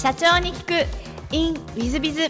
社長に聞く。In ウィズビズ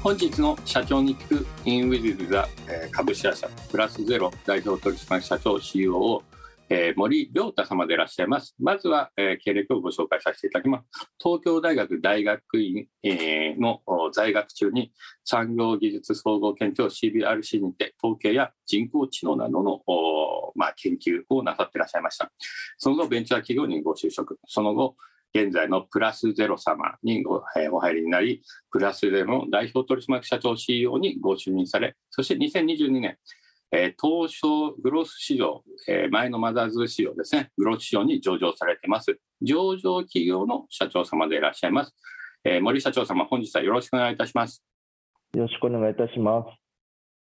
本日の社長に聞く。In ウィズビズは、えー株式会社プラスゼロ代表取締社長 COO えー森良太様でいらっしゃいます。まずは、えー経歴をご紹介させていただきます。東京大学大学院、えーの在学中に産業技術総合研究 CBRC にて統計や人工知能などのおまあ、研究をなさっていらっしゃいました。その後、ベンチャー企業にご就職。その後、現在のプラスゼロ様にご,、えお入りになり、プラスゼロの代表取締役社長 CEO にご就任され、そして2022年、えー東証グロース市場、えー前のマザーズ市場ですね、グロース市場に上場されています。上場企業の社長様でいらっしゃいます。えー森社長様、本日はよろしくお願いいたします。よろしくお願いいたします。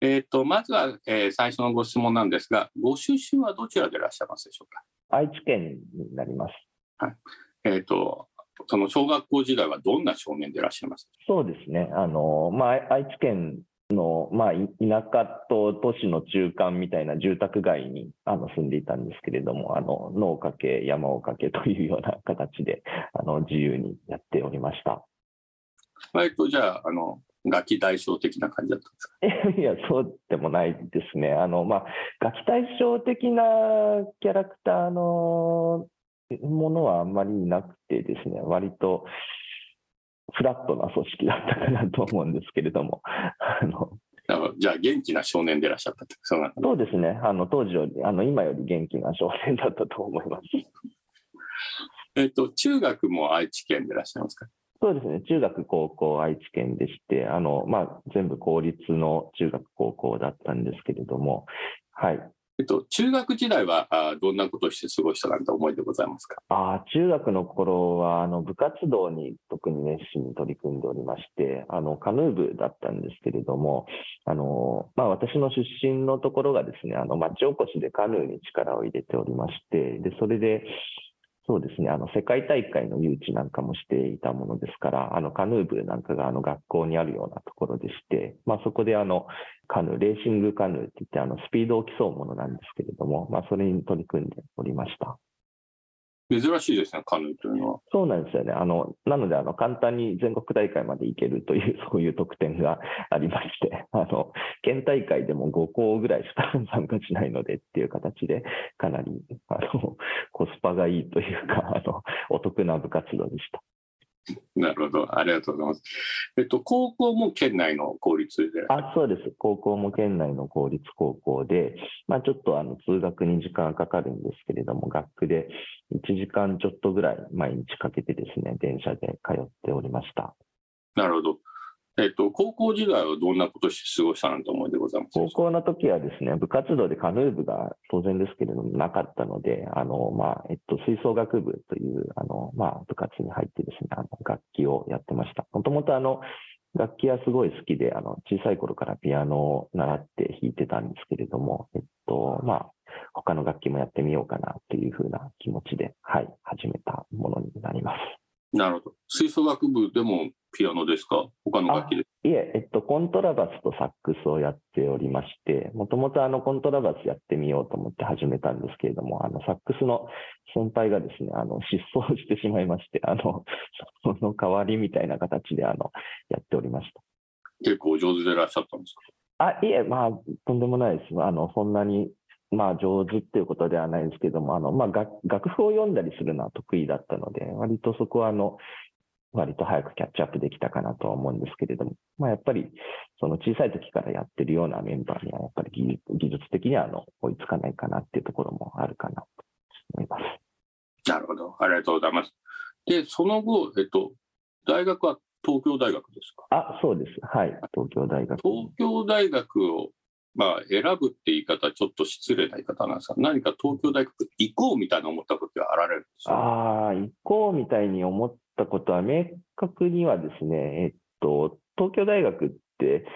えー、とまずは、えー最初のご質問なんですが、ご出身はどちらでいらっしゃいますでしょうか？愛知県になります。えー、とその小学校時代はどんな少年でいらっしゃいます？そうですね。あの、まあ、愛知県の、まあ、い田舎と都市の中間みたいな住宅街にあの住んでいたんですけれども、あの、野をかけ、山をかけという ような形で、あの、自由にやっておりました。割とじゃあ、あのガキ大将的な感じだったんですか？いや、そうでもないですね。あの、まあ、ガキ対照的なキャラクターのものはあんまりいなくてですね、割とフラットな組織だったかなと思うんですけれども、あのじゃあ、元気な少年でいらっしゃったってそうなんだそうですね、あの当時より、あの今より元気な少年だったと思います。えっ、と、中学も愛知県でいらっしゃいますか？そうですね、中学、高校、愛知県でして、あのまあ、全部公立の中学、高校だったんですけれども、はい、えっと、中学時代はあどんなことをして過ごしたなんて思いでございますか？あ中学の頃はあの部活動に特に熱心に取り組んでおりまして、あのカヌー部だったんですけれども、あのまあ、私の出身のところがですね、あの町おこしでカヌーに力を入れておりまして、でそれで、そうですね、あの世界大会の誘致なんかもしていたものですから、あのカヌー部なんかがあの学校にあるようなところでして、まあ、そこであのカヌー、レーシングカヌーっていって、あのスピードを競うものなんですけれども、まあ、それに取り組んでおりました。珍しいですね、カヌーというのは。そうなんですよね。あの、なので、あの、簡単に全国大会まで行けるという、そういう特典がありまして、あの、県大会でも5校ぐらいしか参加しないのでっていう形で、かなり、あの、コスパがいいというか、あの、お得な部活動でした。なるほど、ありがとうございます。えっと、高校も県内の公立で？あ、そうです。高校も県内の公立高校で、まあ、ちょっとあの、通学に時間がかかるんですけれども、学区で1時間ちょっとぐらい毎日かけてですね、電車で通っておりました。なるほど。えっと、高校時代はどんなことして過ごしたなんて思いでございます？高校の時はですね、部活動でカヌー部が当然ですけれどもなかったので、あの、まあ、えっと、吹奏楽部という、あの、まあ、部活に入ってですね、あの、楽器をやってました。もともとあの、楽器はすごい好きで、あの、小さい頃からピアノを習って弾いてたんですけれども、えっと、まあ、他の楽器もやってみようかなというふうな気持ちで、はい、始めたものになります。なるほど。吹奏楽部でもピアノですか？他の楽器で。いえ、えっと、コントラバスとサックスをやっておりまして、もともとあの、コントラバスやってみようと思って始めたんですけれども、あの、サックスの先輩がですね、あの、失踪してしまいまして、あの、その代わりみたいな形で、あの、やっておりました。結構お上手でいらっしゃったんですか？あ、いえ、まあ、とんでもないです。あの、そんなに、まあ、上手っていうことではないんですけども、あの、まあ、楽楽譜を読んだりするのは得意だったので、割とそこは、あの、割と早くキャッチアップできたかなとは思うんですけれども、まあ、やっぱり、その小さい時からやってるようなメンバーには、やっぱり技術技術的には、あの、追いつかないかなっていうところもあるかなと思います。なるほど。ありがとうございます。で、その後、えっと、大学は東京大学ですか？あ、そうです。はい。東京大学。東京大学を、まあ、選ぶって言い方ちょっと失礼な言い方なんですが、何か東京大学行こうみたいな思ったことはあられるんですかああ、行こうみたいに思ったことは明確にはですね、えっと、東京大学って、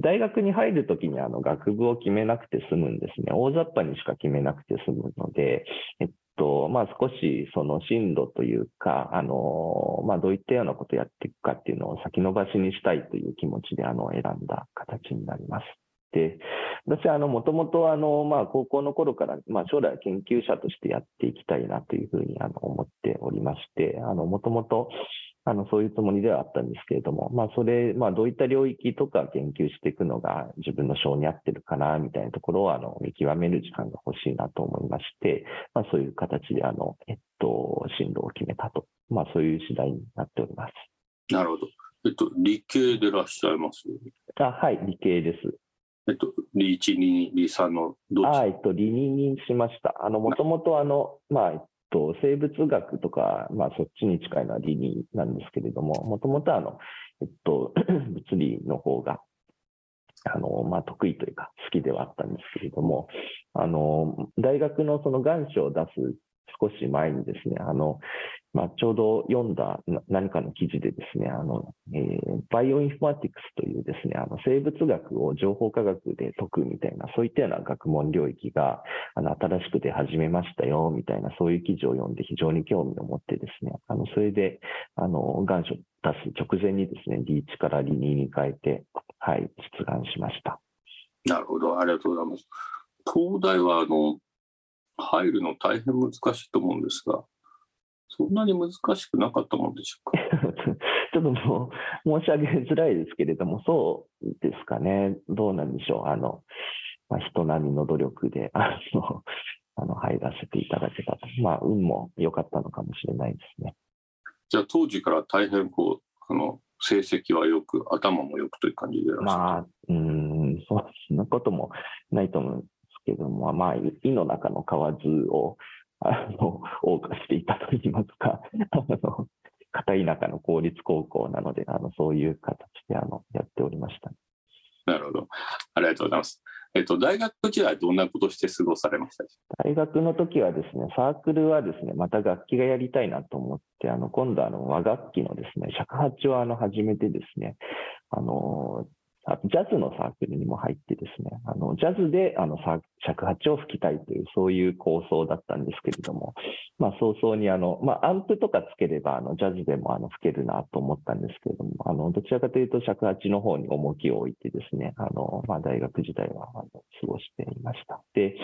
大学に入るときにあの学部を決めなくて済むんですね。大雑把にしか決めなくて済むので、えっと、まあ少しその進路というか、あの、まあどういったようなことをやっていくかっていうのを先延ばしにしたいという気持ちであの選んだ形になります。で、私はもともとまあ高校の頃から、まあ、将来研究者としてやっていきたいなというふうにあの思っておりまして、もともとあのそういうつもりではあったんですけれども、まあ、それ、まあ、どういった領域とか研究していくのが自分の性に合ってるかなみたいなところをあの見極める時間が欲しいなと思いまして、まあ、そういう形であの、えっと、進路を決めたと、まあ、そういう次第になっております。なるほど。えっと、理系でいらっしゃいます？あはい、理系です。えっと、理1、2、理3のどっち？あえっと、理2にしました。あの、もともとあの、まあ、と、生物学とか、まあ、そっちに近いのは理になんですけれども、もともとあの、えっと、物理の方が、あの、まあ、得意というか、好きではあったんですけれども、あの、大学のその願書を出す少し前にですね、あの、まあ、ちょうど読んだ何かの記事でですね、あの、えー、バイオインフォマティクスというですね、あの生物学を情報科学で解くみたいな、そういったような学問領域が、あの、新しく出始めましたよ、みたいな、そういう記事を読んで非常に興味を持ってですね、あの、それで、あの、願書出す直前にですね、リーチからリニーに変えて、はい、出願しました。なるほど、ありがとうございます。東大は、あの、入るの大変難しいと思うんですが、そんなに難しくなかったもんでしょうか？ちょっともう申し上げづらいですけれども、そうですかね、どうなんでしょう、あのまあ、人並みの努力で あのあの入らせていただけたと、まあ、運も良かったのかもしれないですね。じゃあ、当時から大変こうあの成績はよく、頭もよくという感じでまあ、うん、そんなこともないと思うんですけども、まあ、胃の中の蛙をあの、謳歌していたといいますか、あの、片田舎の公立高校なので、あの、そういう形で、あの、やっておりました。なるほど。ありがとうございます。えっと、大学時代どんなことして過ごされました？大学の時はですね、サークルはですね、また楽器がやりたいなと思って、あの、今度あの、和楽器のですね、尺八をあの、始めてですね、あの、あジャズのサークルにも入ってですね、あのジャズであの尺八を吹きたいという、そういう構想だったんですけれども、まあ、早々にあの、まあ、アンプとかつければあのジャズでもあの吹けるなと思ったんですけれども、あのどちらかというと尺八の方に重きを置いてですね、あのまあ、大学時代はあの過ごしていました。で、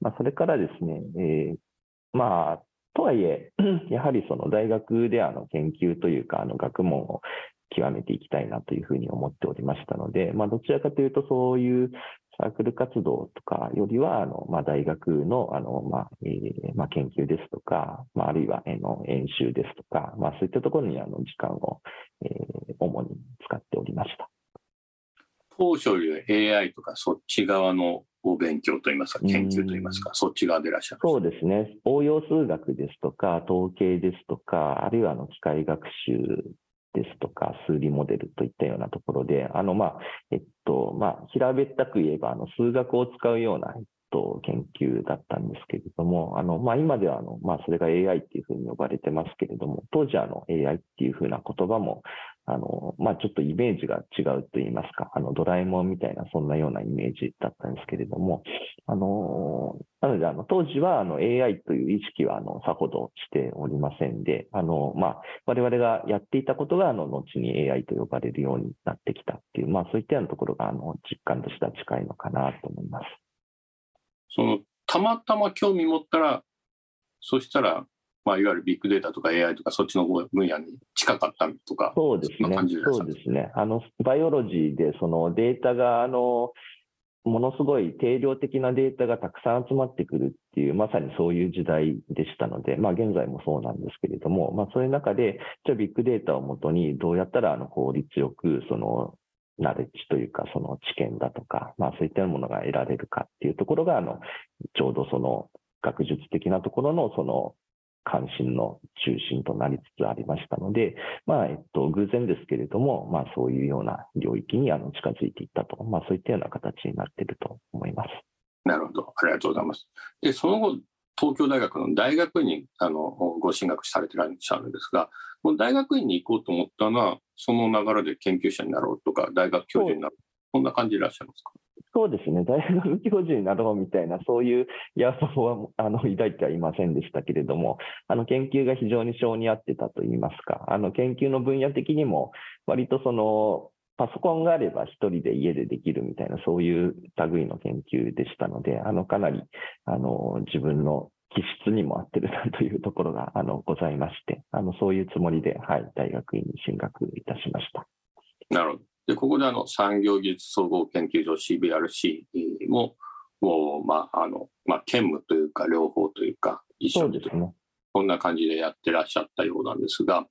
まあ、それからですね、えー、まあ、とはいえ、やはりその大学であの研究というか、学問を極めていきたいなというふうに思っておりましたので、まあ、どちらかというと、そういうサークル活動とかよりは、あのまあ、大学のあの、まあえーまあ、研究ですとか、まあ、あるいは、えの演習ですとか、まあ、そういったところにあの時間を、えー、主に使っておりました。当初より AI とかそっち側のお勉強といいますか、研究といいますか、そっち側でいらっしゃるそうですね、応用数学ですとか、統計ですとか、あるいはあの機械学習ですとか、数理モデルといったようなところで、あの、まあ、えっと、まあ、平べったく言えば、あの、数学を使うような、と、研究だったんですけれども、あの、まあ、今では、あの、まあ、それが AI っていうふうに呼ばれてますけれども、当時は、あの、AI っていうふうな言葉も、あの、まあ、ちょっとイメージが違うと言いますか、あの、ドラえもんみたいな、そんなようなイメージだったんですけれども、あの、なので、あの、当時は、あの、AI という意識は、あの、さほどしておりませんで、あの、まあ、我々がやっていたことが、あの、後に AI と呼ばれるようになってきたっていう、まあ、そういったようなところが、あの、実感としては近いのかなと思います。その、たまたま興味持ったら、そしたら、まあ、いわゆるビッグデータとか AI とかそっちの分野に近かったとか、そうですね。そうですね。あの、バイオロジーでそのデータが、あの、ものすごい定量的なデータがたくさん集まってくるっていう、まさにそういう時代でしたので、まあ現在もそうなんですけれども、まあそういう中で、じゃあビッグデータをもとにどうやったらあの効率よく、そのナレッジというか、その知見だとか、まあそういったものが得られるかっていうところが、あの、ちょうどその学術的なところのその関心の中心となりつつありましたので、まあ、えっと、偶然ですけれども、まあ、そういうような領域にあの近づいていったと、まあ、そういったような形になっていると思います。なるほど。ありがとうございます。で、その後、東京大学の大学院にあのご進学されてらっしゃるんですが、この大学院に行こうと思ったのは、その流れで研究者になろうとか、大学教授になろう、こんな感じでいらっしゃいますか？そうですね、大学教授になろうみたいな、そういう野望はあの抱いてはいませんでしたけれども、あの研究が非常に性に合ってたといいますか、あの研究の分野的にも、割とそのパソコンがあれば一人で家でできるみたいな、そういう類の研究でしたので、あの、かなり、あの、自分の気質にも合ってるなというところが、あの、ございまして、あの、そういうつもりで、はい、大学院に進学いたしました。なるほど。で、ここであの、産業技術総合研究所 CBRC も、もう、まあ、あの、まあ、兼務というか、両方というか、一緒にね、こんな感じでやってらっしゃったようなんですが、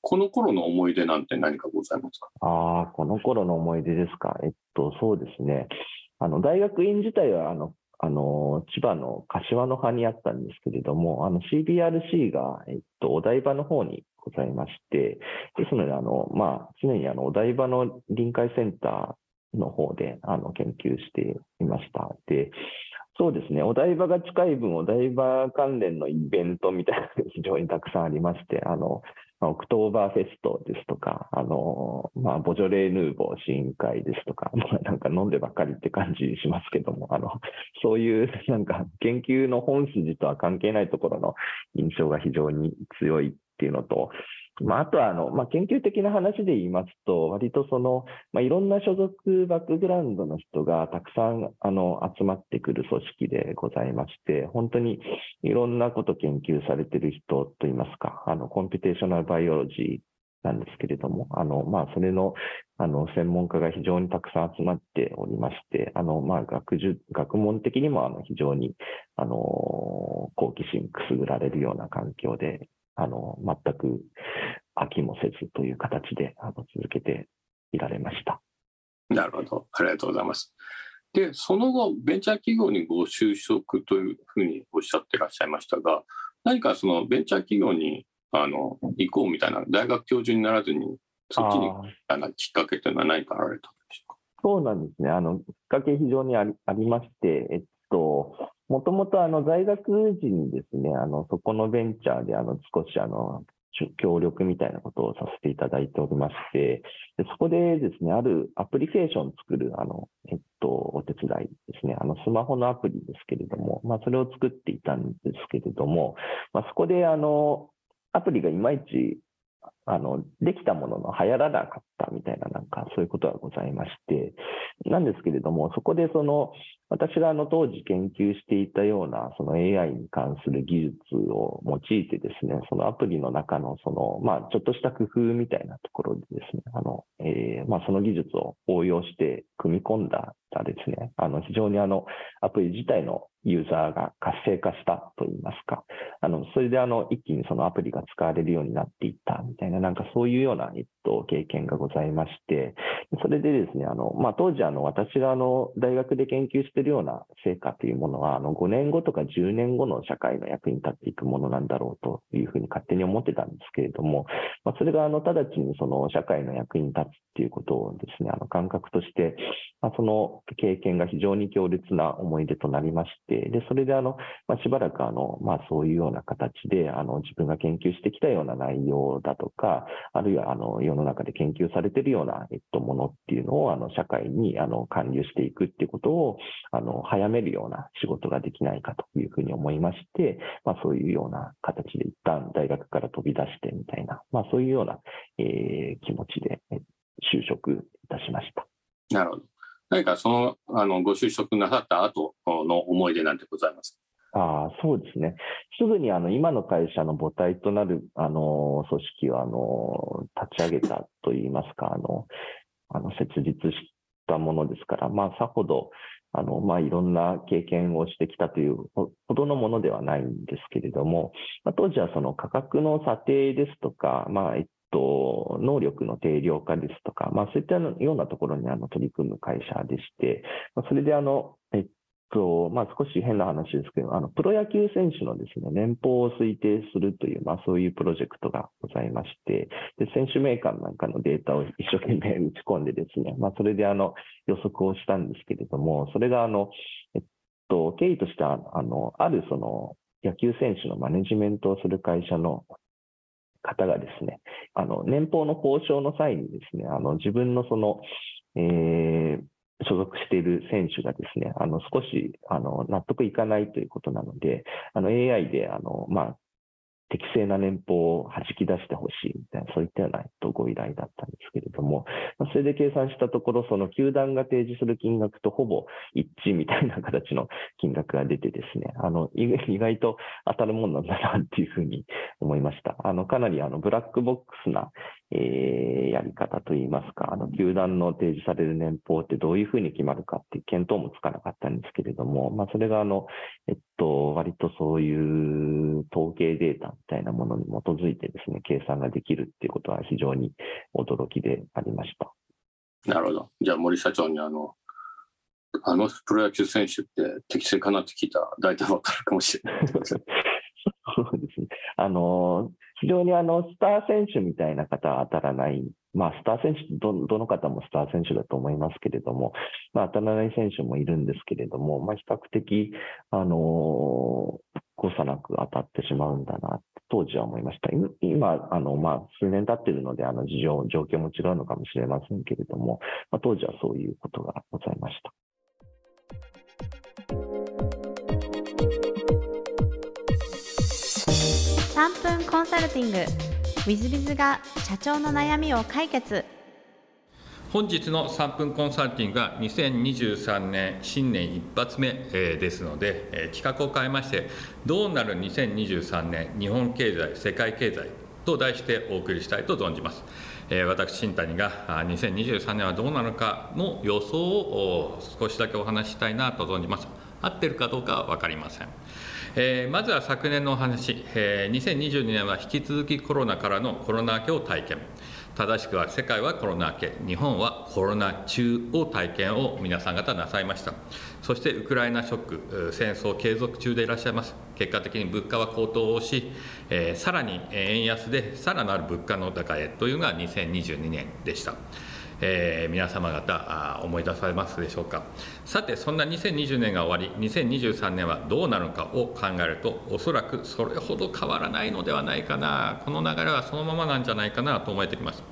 この頃の思い出なんて何かございますか？ああ、この頃の思い出ですか？えっと、そうですね。あの、大学院自体は、あの、あの、千葉の柏の葉にあったんですけれども、あの、CBRC が、えっと、お台場の方にございまして、ですので、あの、まあ、常にあの、お台場の臨海センターの方で、あの、研究していました。で、そうですね、お台場が近い分、お台場関連のイベントみたいなのが非常にたくさんありまして、あの、オクトーバーフェストですとか、あの、まあ、ボジョレーヌーボー試飲会ですとか、まあ、なんか飲んでばっかりって感じしますけども、あの、そういうなんか研究の本筋とは関係ないところの印象が非常に強いっていうのと、まあ、あとはあの、まあ、研究的な話で言いますと、割とその、まあ、いろんな所属バックグラウンドの人がたくさんあの集まってくる組織でございまして、本当にいろんなこと研究されてる人といいますか、あのコンピュテーショナルバイオロジーなんですけれども、あの、まあ、それの、あの、専門家が非常にたくさん集まっておりまして、あの、まあ、学術、学問的にも、あの、非常に、あの、好奇心くすぐられるような環境であの、全く飽きもせずという形であの続けていられました。なるほど。ありがとうございます。で、その後、ベンチャー企業にご就職というふうにおっしゃってらっしゃいましたが、何かそのベンチャー企業にあの行こうみたいな、大学教授にならずに、そっちにあのきっかけというのは何かあられたんでしょうか？そうなんですね。あの、きっかけ非常にありありまして、えっと、もともとあの在学時にですね、あのそこのベンチャーであの少しあの協力みたいなことをさせていただいておりまして、でそこでですね、あるアプリケーションを作る、あの、えっと、お手伝いですね、あの、スマホのアプリですけれども、まあ、それを作っていたんですけれども、まあ、そこで、あの、アプリがいまいちあの、できたものの流行らなかったみたいな、なんかそういうことがございまして、なんですけれども、そこでその、私があの当時研究していたようなその AI に関する技術を用いてですね、そのアプリの中のその、まあちょっとした工夫みたいなところでですね、あの、えー、まあその技術を応用して組み込んだですね、あの非常にあのアプリ自体のユーザーが活性化したといいますか、あの、それであの、一気にそのアプリが使われるようになっていったみたいな、なんかそういうような、えっと、経験がございまして、それでですね、あの、まあ、当時あの、私があの、大学で研究しているような成果というものは、あの、5年後とか10年後の社会の役に立っていくものなんだろうというふうに勝手に思ってたんですけれども、まあ、それがあの、直ちにその社会の役に立つっていうことをですね、あの、感覚として、まあ、その経験が非常に強烈な思い出となりまして、で、それであの、まあ、しばらくあの、まあ、そういうような形で、あの、自分が研究してきたような内容だとか、あるいはあの、世の中で研究されているような、えっと、ものっていうのを、あの、社会に、あの、還流していくっていうことを、あの、早めるような仕事ができないかというふうに思いまして、まあ、そういうような形で一旦大学から飛び出してみたいな、まあ、そういうような、えー、気持ちで就職いたしました。なるほど。何かその、あの、ご就職なさった後の思い出なんてございますあそうですね。すぐにあの今の会社の母体となるあの組織をあの立ち上げたといいますか、あのあの設立したものですから、まあ、さほどあの、まあ、いろんな経験をしてきたというほどのものではないんですけれども、まあ、当時はその価格の査定ですとか、まあ、えっと、能力の定量化ですとか、まあ、そういったようなところにあの取り組む会社でして、まあ、それであの、えっと、まあ、少し変な話ですけど、あの、プロ野球選手のですね、年俸を推定するという、まあ、そういうプロジェクトがございまして、で、選手名鑑なんかのデータを一生懸命打ち込んでですね、まあ、それであの、予測をしたんですけれども、それがあの、えっと、経緯としては、あの、あるその、野球選手のマネジメントをする会社の方がですね、あの、年俸の交渉の際にですね、あの、自分のその、えー、所属している選手がですね、あの少しあの納得いかないということなので、あの AI であの、まあ、適正な年俸を弾き出してほしいみたいな、そういったようなご依頼だったんですけれども、まあそれで計算したところ、その球団が提示する金額とほぼ一致みたいな形の金額が出てですね、あの意外と当たるもんなんだなっていうふうに思いました。あのかなりあのブラックボックスな、えー、やり方といいますか、あの球団の提示される年俸ってどういうふうに決まるかっていう見当もつかなかったんですけれども、まあ、それがあの、えっと、割とそういう統計データみたいなものに基づいてですね、計算ができるっていうことは非常に驚きでありました。なるほど。じゃあ森社長にあの、あのプロ野球選手って適正かなって聞いたら大体わかるかもしれない。そうですね。あの、非常にあの、スター選手みたいな方は当たらないまあ、スター選手ど、どの方もスター選手だと思いますけれども、まあ、当たらない選手もいるんですけれども、まあ、比較的、あの、誤差なく当たってしまうんだな、当時は思いました。今、あの、まあ、数年経っているので、あの、事情、状況も違うのかもしれませんけれども、まあ、当時はそういうことがございました。3分コンサルティング。ウィズビズが社長の悩みを解決。本日の3分コンサルティングは2023年新年一発目ですので企画を変えましてどうなる2023年日本経済世界経済と題してお送りしたいと存じます。私新谷が2023年はどうなるかの予想を少しだけお話ししたいなと存じます。合ってるかどうかは分かりません。えー、まずは昨年のお話、えー、2022年は引き続きコロナからのコロナ明けを体験正しくは世界はコロナ明け日本はコロナ中を体験を皆さん方なさいました。そしてウクライナショック戦争継続中でいらっしゃいます結果的に物価は高騰をし、えー、さらに円安でさらなる物価の高へというのが2022年でした。えー、皆様方思い出されますでしょうか？さてそんな2020年が終わり2023年はどうなるのかを考えるとおそらくそれほど変わらないのではないかな。この流れはそのままなんじゃないかなと思えてきます。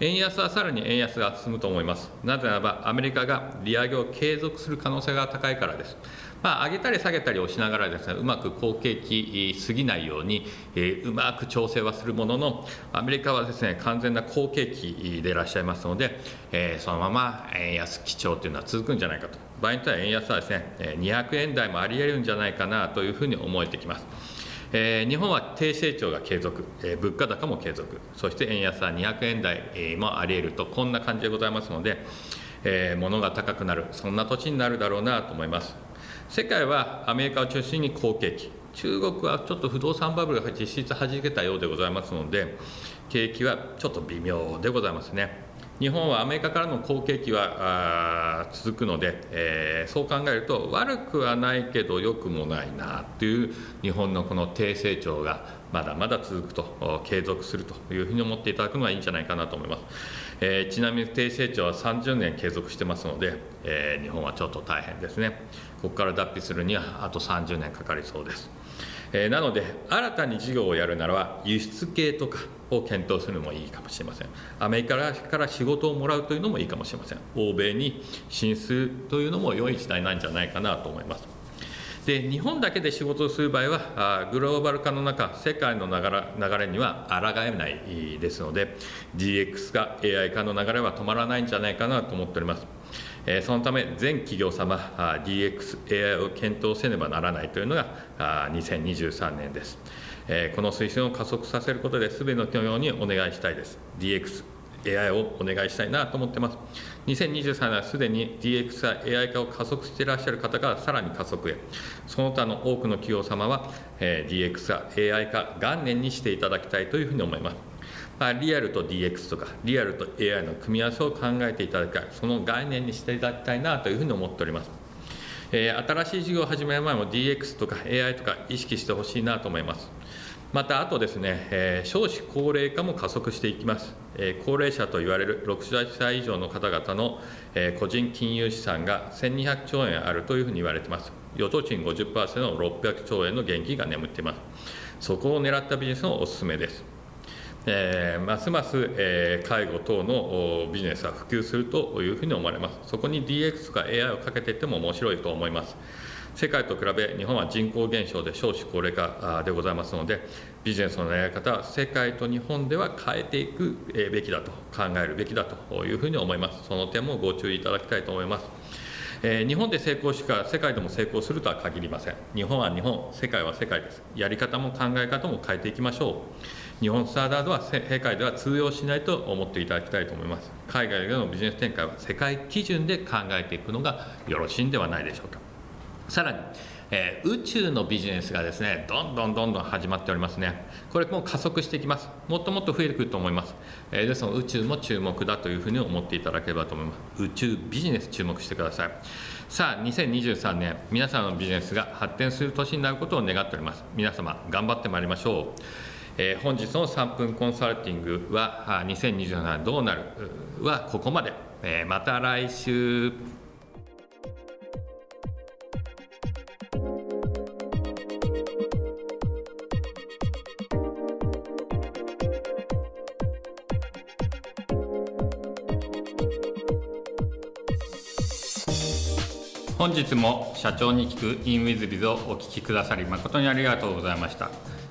円安はさらに円安が進むと思います。なぜならばアメリカが利上げを継続する可能性が高いからです。まあ、上げたり下げたりをしながらですねうまく好景気すぎないように、えー、うまく調整はするもののアメリカはですね完全な好景気でいらっしゃいますので、えー、そのまま円安基調というのは続くんじゃないかと場合によっては円安はですね200円台もあり得るんじゃないかなというふうに思えてきます。え、日本は低成長が継続、物価高も継続、そして円安は200円台もあり得ると、こんな感じでございますので、えー、物が高くなる、そんな土地になるだろうなと思います。世界はアメリカを中心に好景気。中国はちょっと不動産バブルが実質はじけたようでございますので景気はちょっと微妙でございますね。日本はアメリカからの好景気は続くので、えー、そう考えると悪くはないけど良くもないなという日本のこの低成長がまだまだ続くと継続するというふうに思っていただくのはいいんじゃないかなと思います、えー、ちなみに低成長は30年継続してますので、えー、日本はちょっと大変ですねここから脱皮するにはあと30年かかりそうです。えー、なので新たに事業をやるならば輸出系とかを検討するのもいいかもしれません。アメリカから仕事をもらうというのもいいかもしれません。欧米に進出というのも良い時代なんじゃないかなと思います。で日本だけで仕事をする場合はグローバル化の中世界の流れには抗えないですので DX 化 AI 化の流れは止まらないんじゃないかなと思っております。そのため全企業様 DX、AI を検討せねばならないというのが2023年です。この推進を加速させることで、すべての企業にお願いしたいです。DX、AI をお願いしたいなと思ってます。2023年はすでに DX や AI 化を加速していらっしゃる方がさらに加速へ、その他の多くの企業様は DX や AI 化元年にしていただきたいというふうに思います。まあ、リアルと DX とかリアルと AI の組み合わせを考えていただきたいその概念にしていただきたいなというふうに思っております、えー、新しい事業を始める前も DX とか AI とか意識してほしいなと思います。またあとですね、えー、少子高齢化も加速していきます、えー、高齢者と言われる60歳以上の方々の、えー、個人金融資産が1200兆円あるというふうに言われています。預貯金50%の600兆円の現金が眠っています。そこを狙ったビジネスのおすすめです。えー、ますます、えー、介護等のビジネスは普及するというふうに思われます。そこに DX とか AI をかけていっても面白いと思います。世界と比べ日本は人口減少で少子高齢化でございますのでビジネスのやり方は世界と日本では変えていくべきだと考えるべきだというふうに思います。その点もご注意いただきたいと思います。えー、日本で成功しか世界でも成功するとは限りません。日本は日本世界は世界です。やり方も考え方も変えていきましょう。日本スタンダードは世界では通用しないと思っていただきたいと思います。海外でのビジネス展開は世界基準で考えていくのがよろしいんではないでしょうか。さらにえー、宇宙のビジネスがですねどんどんどんどん始まっておりますね。これも加速していきます。もっともっと増えてくると思います、えー、ですの宇宙も注目だというふうに思っていただければと思います。宇宙ビジネス注目してください。さあ2023年皆さんのビジネスが発展する年になることを願っております。皆様頑張ってまいりましょう。えー、本日の3分コンサルティングは2027年どうなる？はここまで、えー、また来週。本日も社長に聞く in with biz をお聞きくださり誠にありがとうございました、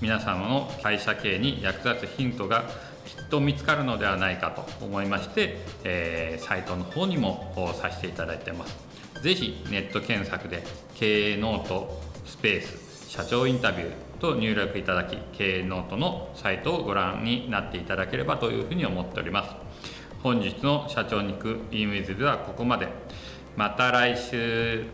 皆様の会社経営に役立つヒントがきっと見つかるのではないかと思いまして、えー、サイトの方にもさせていただいてます。ぜひネット検索で経営ノートスペース社長インタビューと入力いただき経営ノートのサイトをご覧になっていただければというふうに思っております。本日の社長に聞く e メールではここまで。また来週。